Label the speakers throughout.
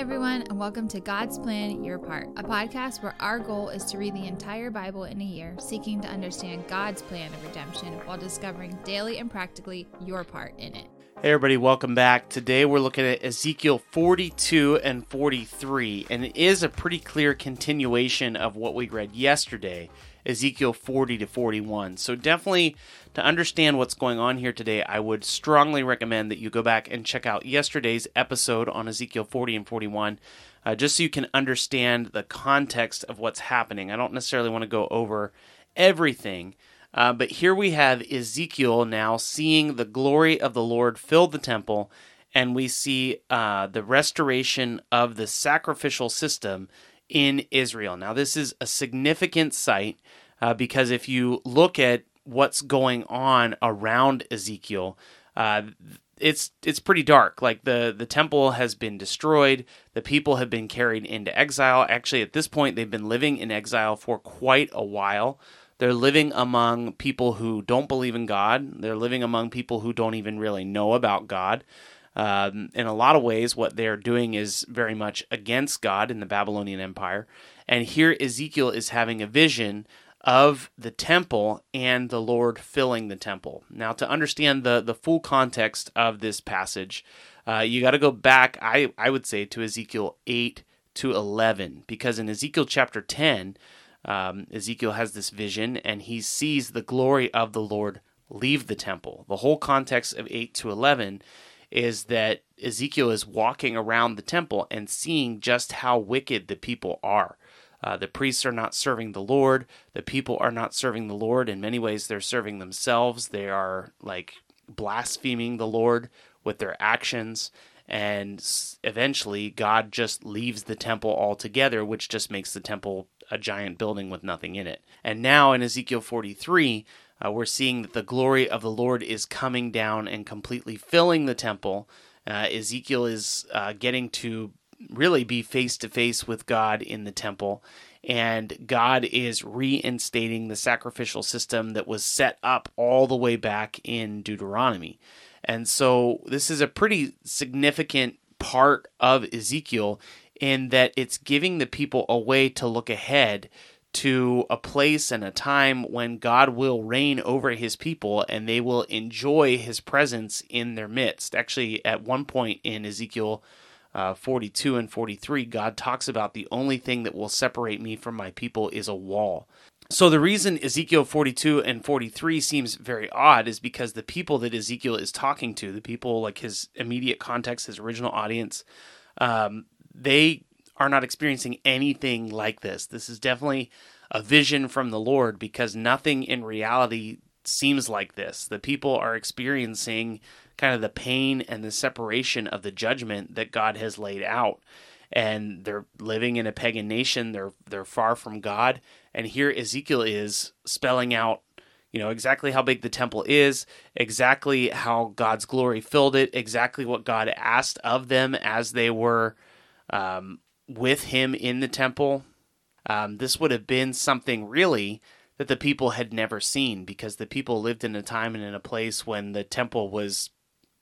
Speaker 1: everyone, and welcome to God's Plan Your Part, a podcast where our goal is to read the entire Bible in a year, seeking to understand God's plan of redemption while discovering daily and practically your part in it.
Speaker 2: Hey, everybody, welcome back. Today we're looking at Ezekiel 42 and 43, and it is a pretty clear continuation of what we read yesterday, Ezekiel 40 to 41. So, definitely to understand what's going on here today, I would strongly recommend that you go back and check out yesterday's episode on Ezekiel 40 and 41. Uh, just so you can understand the context of what's happening. I don't necessarily want to go over everything, uh, but here we have Ezekiel now seeing the glory of the Lord fill the temple, and we see uh, the restoration of the sacrificial system in Israel. Now, this is a significant sight uh, because if you look at what's going on around Ezekiel, uh, it's it's pretty dark. Like the the temple has been destroyed, the people have been carried into exile. Actually, at this point, they've been living in exile for quite a while. They're living among people who don't believe in God. They're living among people who don't even really know about God. Um, in a lot of ways, what they're doing is very much against God in the Babylonian Empire. And here Ezekiel is having a vision of the temple and the Lord filling the temple. Now, to understand the, the full context of this passage, uh, you got to go back, I, I would say, to Ezekiel 8 to 11, because in Ezekiel chapter 10, um, Ezekiel has this vision and he sees the glory of the Lord leave the temple. The whole context of 8 to 11 is that Ezekiel is walking around the temple and seeing just how wicked the people are. Uh, the priests are not serving the Lord. The people are not serving the Lord. In many ways, they're serving themselves. They are like blaspheming the Lord with their actions. And eventually, God just leaves the temple altogether, which just makes the temple a giant building with nothing in it. And now in Ezekiel 43, uh, we're seeing that the glory of the Lord is coming down and completely filling the temple. Uh, Ezekiel is uh, getting to really be face to face with God in the temple. And God is reinstating the sacrificial system that was set up all the way back in Deuteronomy. And so this is a pretty significant part of Ezekiel in that it's giving the people a way to look ahead to a place and a time when God will reign over his people and they will enjoy his presence in their midst. Actually, at one point in Ezekiel uh, 42 and 43, God talks about the only thing that will separate me from my people is a wall. So the reason Ezekiel 42 and 43 seems very odd is because the people that Ezekiel is talking to, the people like his immediate context, his original audience, um, they are not experiencing anything like this. This is definitely a vision from the Lord because nothing in reality seems like this. The people are experiencing kind of the pain and the separation of the judgment that God has laid out. And they're living in a pagan nation. They're they're far from God. And here Ezekiel is spelling out you know exactly how big the temple is, exactly how God's glory filled it, exactly what God asked of them as they were um, with him in the temple. Um, this would have been something really that the people had never seen because the people lived in a time and in a place when the temple was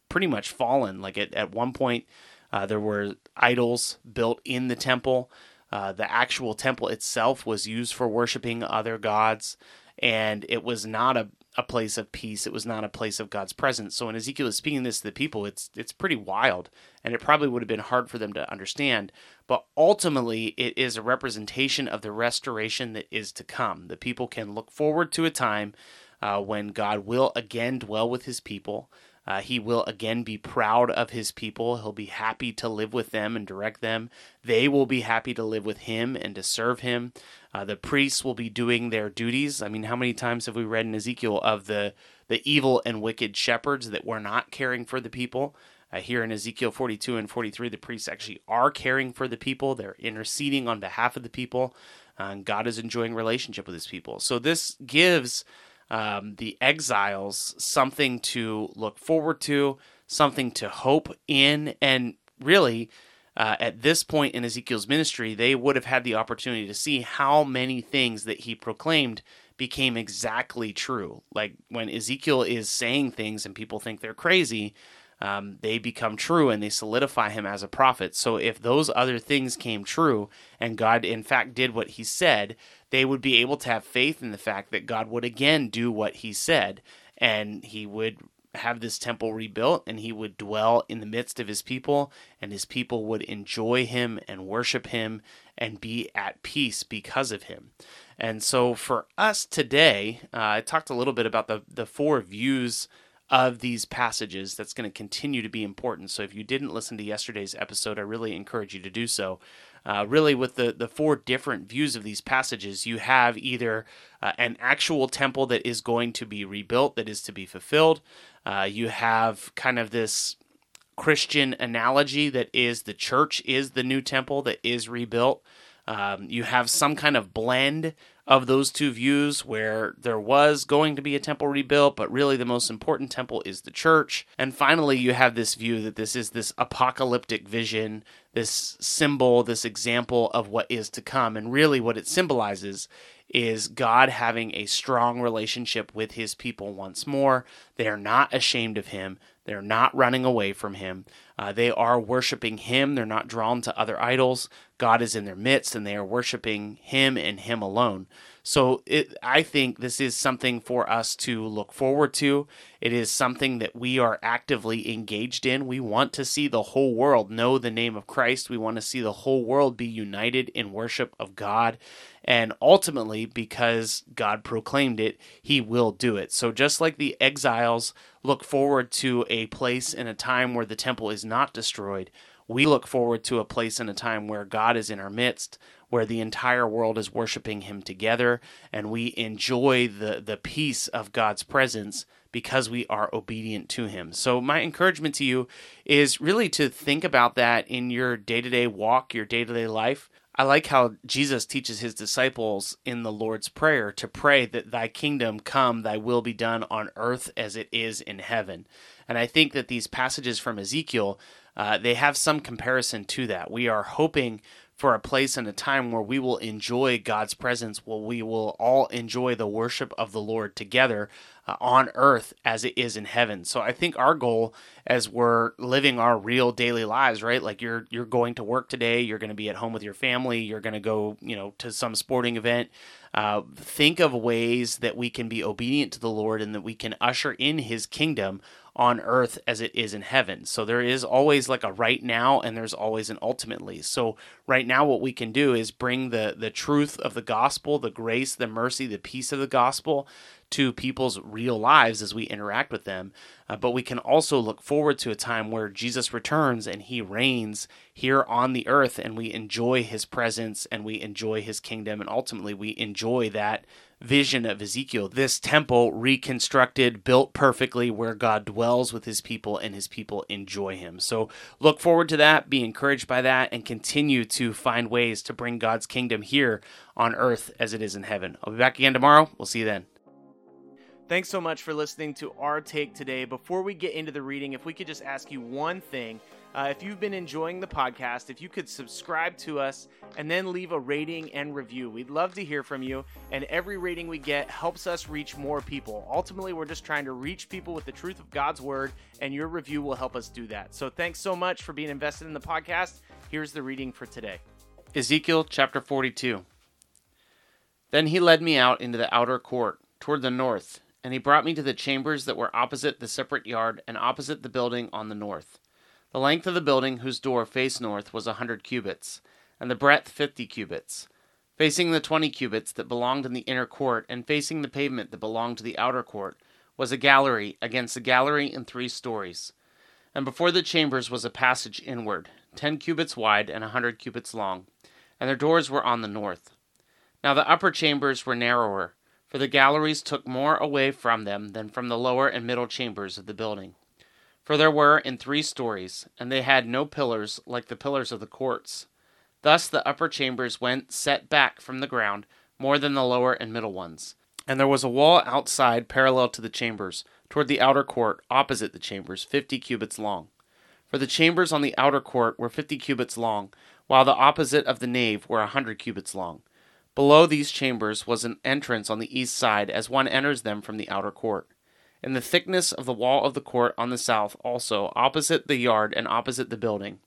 Speaker 2: pretty much fallen. Like at, at one point, uh, there were idols built in the temple. Uh, the actual temple itself was used for worshiping other gods, and it was not a a place of peace. It was not a place of God's presence. So when Ezekiel is speaking this to the people, it's it's pretty wild, and it probably would have been hard for them to understand. But ultimately, it is a representation of the restoration that is to come. The people can look forward to a time uh, when God will again dwell with His people. Uh, he will again be proud of his people. He'll be happy to live with them and direct them. They will be happy to live with him and to serve him. Uh, the priests will be doing their duties. I mean, how many times have we read in Ezekiel of the the evil and wicked shepherds that were not caring for the people? Uh, here in Ezekiel 42 and 43, the priests actually are caring for the people. They're interceding on behalf of the people. Uh, and God is enjoying relationship with his people. So this gives um, the exiles something to look forward to, something to hope in, and really, uh, at this point in Ezekiel's ministry, they would have had the opportunity to see how many things that he proclaimed became exactly true. Like when Ezekiel is saying things and people think they're crazy, um, they become true and they solidify him as a prophet. So if those other things came true and God in fact did what he said, they would be able to have faith in the fact that God would again do what he said and he would have this temple rebuilt and he would dwell in the midst of his people and his people would enjoy him and worship him and be at peace because of him. And so for us today, uh, I talked a little bit about the, the four views of these passages that's going to continue to be important. So if you didn't listen to yesterday's episode, I really encourage you to do so. Uh, really, with the, the four different views of these passages, you have either uh, an actual temple that is going to be rebuilt, that is to be fulfilled. Uh, you have kind of this Christian analogy that is the church is the new temple that is rebuilt. Um, you have some kind of blend of those two views where there was going to be a temple rebuilt, but really the most important temple is the church. And finally, you have this view that this is this apocalyptic vision, this symbol, this example of what is to come. And really, what it symbolizes is God having a strong relationship with his people once more. They are not ashamed of him. They're not running away from him. Uh, they are worshiping him. They're not drawn to other idols. God is in their midst and they are worshiping him and him alone. So it, I think this is something for us to look forward to. It is something that we are actively engaged in. We want to see the whole world know the name of Christ. We want to see the whole world be united in worship of God. And ultimately, because God proclaimed it, he will do it. So just like the exiles look forward to a place in a time where the temple is not destroyed, we look forward to a place and a time where God is in our midst, where the entire world is worshiping him together, and we enjoy the, the peace of God's presence because we are obedient to him. So my encouragement to you is really to think about that in your day-to-day walk, your day-to-day life. I like how Jesus teaches his disciples in the Lord's Prayer to pray that thy kingdom come, thy will be done on earth as it is in heaven. And I think that these passages from Ezekiel, uh, they have some comparison to that. We are hoping for a place and a time where we will enjoy God's presence, where we will all enjoy the worship of the Lord together uh, on earth as it is in heaven. So I think our goal as we're living our real daily lives, right? Like you're you're going to work today, you're going to be at home with your family, you're going to go, you know, to some sporting event. Uh, think of ways that we can be obedient to the Lord and that we can usher in His kingdom on earth as it is in heaven. So there is always like a right now and there's always an ultimately. So right now what we can do is bring the the truth of the gospel, the grace, the mercy, the peace of the gospel to people's real lives as we interact with them. Uh, but we can also look forward to a time where Jesus returns and he reigns here on the earth and we enjoy his presence and we enjoy his kingdom and ultimately we enjoy that vision of Ezekiel, this temple reconstructed, built perfectly, where God dwells with his people and his people enjoy him. So look forward to that, be encouraged by that, and continue to find ways to bring God's kingdom here on earth as it is in heaven. I'll be back again tomorrow. We'll see you then. Thanks so much for listening to our take today. Before we get into the reading, if we could just ask you one thing. Uh, if you've been enjoying the podcast, if you could subscribe to us and then leave a rating and review, we'd love to hear from you. And every rating we get helps us reach more people. Ultimately, we're just trying to reach people with the truth of God's word, and your review will help us do that. So thanks so much for being invested in the podcast. Here's the reading for today Ezekiel chapter 42. Then he led me out into the outer court, toward the north, and he brought me to the chambers that were opposite the separate yard and opposite the building on the north. The length of the building whose door faced north was a hundred cubits, and the breadth fifty cubits. Facing the twenty cubits that belonged in the inner court, and facing the pavement that belonged to the outer court, was a gallery against a gallery in three stories. And before the chambers was a passage inward, ten cubits wide and a hundred cubits long, and their doors were on the north. Now the upper chambers were narrower, for the galleries took more away from them than from the lower and middle chambers of the building. For there were in three stories, and they had no pillars like the pillars of the courts. Thus the upper chambers went set back from the ground more than the lower and middle ones. And there was a wall outside parallel to the chambers, toward the outer court, opposite the chambers, fifty cubits long. For the chambers on the outer court were fifty cubits long, while the opposite of the nave were a hundred cubits long. Below these chambers was an entrance on the east side as one enters them from the outer court. In the thickness of the wall of the court on the south, also, opposite the yard and opposite the building,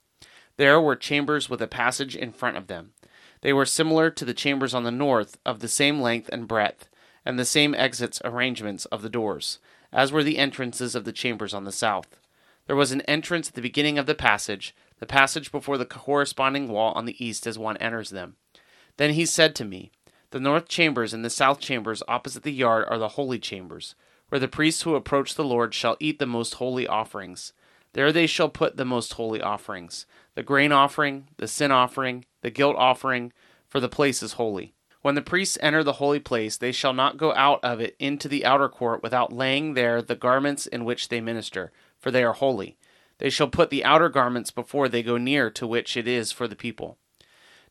Speaker 2: there were chambers with a passage in front of them. They were similar to the chambers on the north, of the same length and breadth, and the same exits arrangements of the doors, as were the entrances of the chambers on the south. There was an entrance at the beginning of the passage, the passage before the corresponding wall on the east as one enters them. Then he said to me, The north chambers and the south chambers opposite the yard are the holy chambers, where the priests who approach the Lord shall eat the most holy offerings. There they shall put the most holy offerings the grain offering, the sin offering, the guilt offering, for the place is holy. When the priests enter the holy place, they shall not go out of it into the outer court without laying there the garments in which they minister, for they are holy. They shall put the outer garments before they go near to which it is for the people.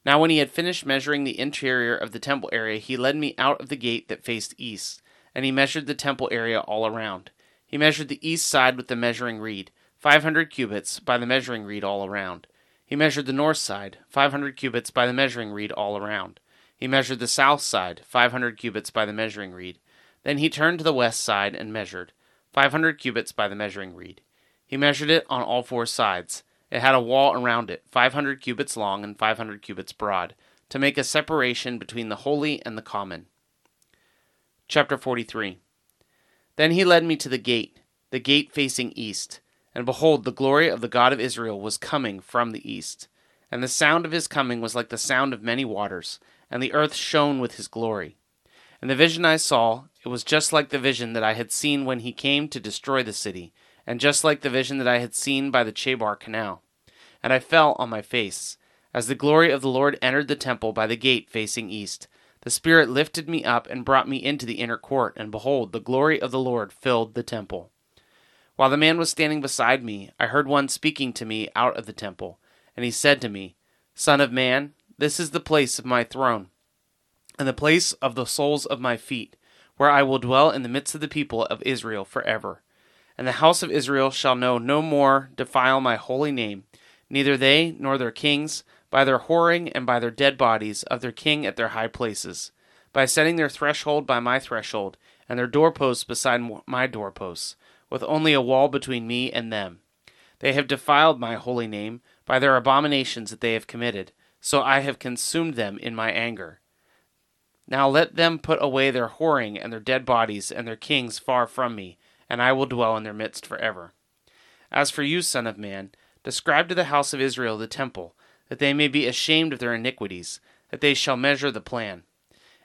Speaker 2: Now, when he had finished measuring the interior of the temple area, he led me out of the gate that faced east, and he measured the temple area all around. He measured the east side with the measuring reed, five hundred cubits, by the measuring reed all around. He measured the north side, five hundred cubits, by the measuring reed all around. He measured the south side, five hundred cubits, by the measuring reed. Then he turned to the west side and measured, five hundred cubits by the measuring reed. He measured it on all four sides. It had a wall around it, five hundred cubits long and five hundred cubits broad, to make a separation between the holy and the common. Chapter 43 Then he led me to the gate, the gate facing east. And behold, the glory of the God of Israel was coming from the east. And the sound of his coming was like the sound of many waters, and the earth shone with his glory. And the vision I saw, it was just like the vision that I had seen when he came to destroy the city and just like the vision that I had seen by the Chebar Canal. And I fell on my face. As the glory of the Lord entered the temple by the gate facing east, the Spirit lifted me up and brought me into the inner court, and behold, the glory of the Lord filled the temple. While the man was standing beside me, I heard one speaking to me out of the temple, and he said to me, Son of man, this is the place of my throne, and the place of the soles of my feet, where I will dwell in the midst of the people of Israel forever. And the house of Israel shall know no more defile my holy name, neither they nor their kings, by their whoring and by their dead bodies of their king at their high places, by setting their threshold by my threshold, and their doorposts beside my doorposts, with only a wall between me and them. They have defiled my holy name by their abominations that they have committed, so I have consumed them in my anger. Now let them put away their whoring and their dead bodies and their kings far from me, and I will dwell in their midst forever. As for you, Son of Man, describe to the house of Israel the temple, that they may be ashamed of their iniquities, that they shall measure the plan.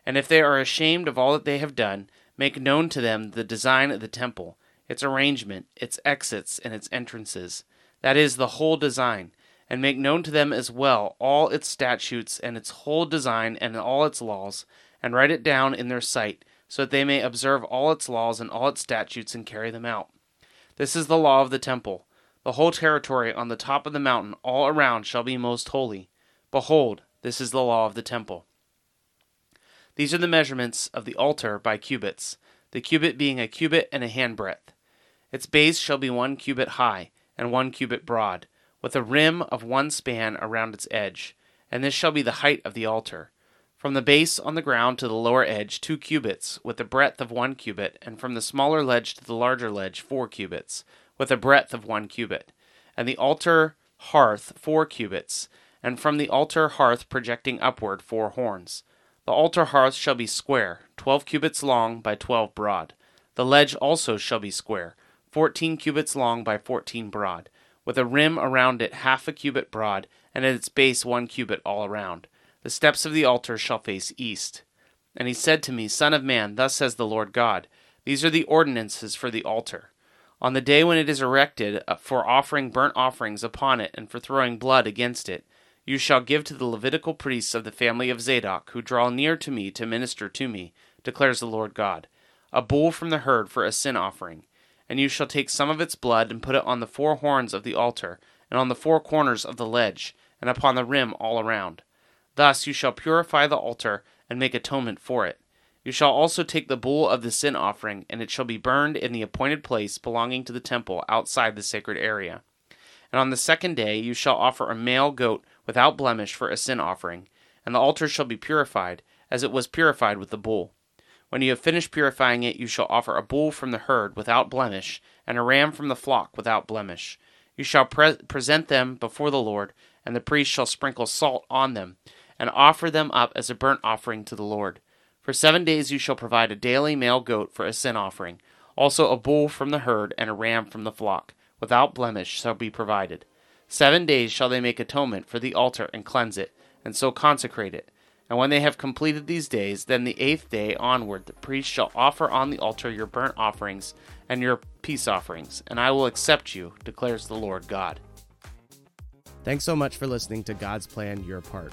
Speaker 2: And if they are ashamed of all that they have done, make known to them the design of the temple, its arrangement, its exits, and its entrances, that is, the whole design, and make known to them as well all its statutes and its whole design and all its laws, and write it down in their sight, so that they may observe all its laws and all its statutes and carry them out. This is the law of the temple. The whole territory on the top of the mountain all around shall be most holy. Behold, this is the law of the temple. These are the measurements of the altar by cubits, the cubit being a cubit and a handbreadth. Its base shall be one cubit high and one cubit broad, with a rim of one span around its edge, and this shall be the height of the altar. From the base on the ground to the lower edge, two cubits, with a breadth of one cubit, and from the smaller ledge to the larger ledge, four cubits, with a breadth of one cubit. And the altar hearth, four cubits, and from the altar hearth projecting upward, four horns. The altar hearth shall be square, twelve cubits long by twelve broad. The ledge also shall be square, fourteen cubits long by fourteen broad, with a rim around it half a cubit broad, and at its base one cubit all around. The steps of the altar shall face east. And he said to me, Son of man, thus says the Lord God, These are the ordinances for the altar. On the day when it is erected uh, for offering burnt offerings upon it and for throwing blood against it, you shall give to the Levitical priests of the family of Zadok, who draw near to me to minister to me, declares the Lord God, a bull from the herd for a sin offering. And you shall take some of its blood and put it on the four horns of the altar, and on the four corners of the ledge, and upon the rim all around. Thus you shall purify the altar and make atonement for it. You shall also take the bull of the sin offering, and it shall be burned in the appointed place belonging to the temple outside the sacred area. And on the second day you shall offer a male goat without blemish for a sin offering, and the altar shall be purified, as it was purified with the bull. When you have finished purifying it, you shall offer a bull from the herd without blemish, and a ram from the flock without blemish. You shall pre- present them before the Lord, and the priest shall sprinkle salt on them, and offer them up as a burnt offering to the Lord. For seven days you shall provide a daily male goat for a sin offering. Also a bull from the herd, and a ram from the flock, without blemish, shall be provided. Seven days shall they make atonement for the altar and cleanse it, and so consecrate it. And when they have completed these days, then the eighth day onward, the priest shall offer on the altar your burnt offerings and your peace offerings, and I will accept you, declares the Lord God.
Speaker 3: Thanks so much for listening to God's Plan Your Part.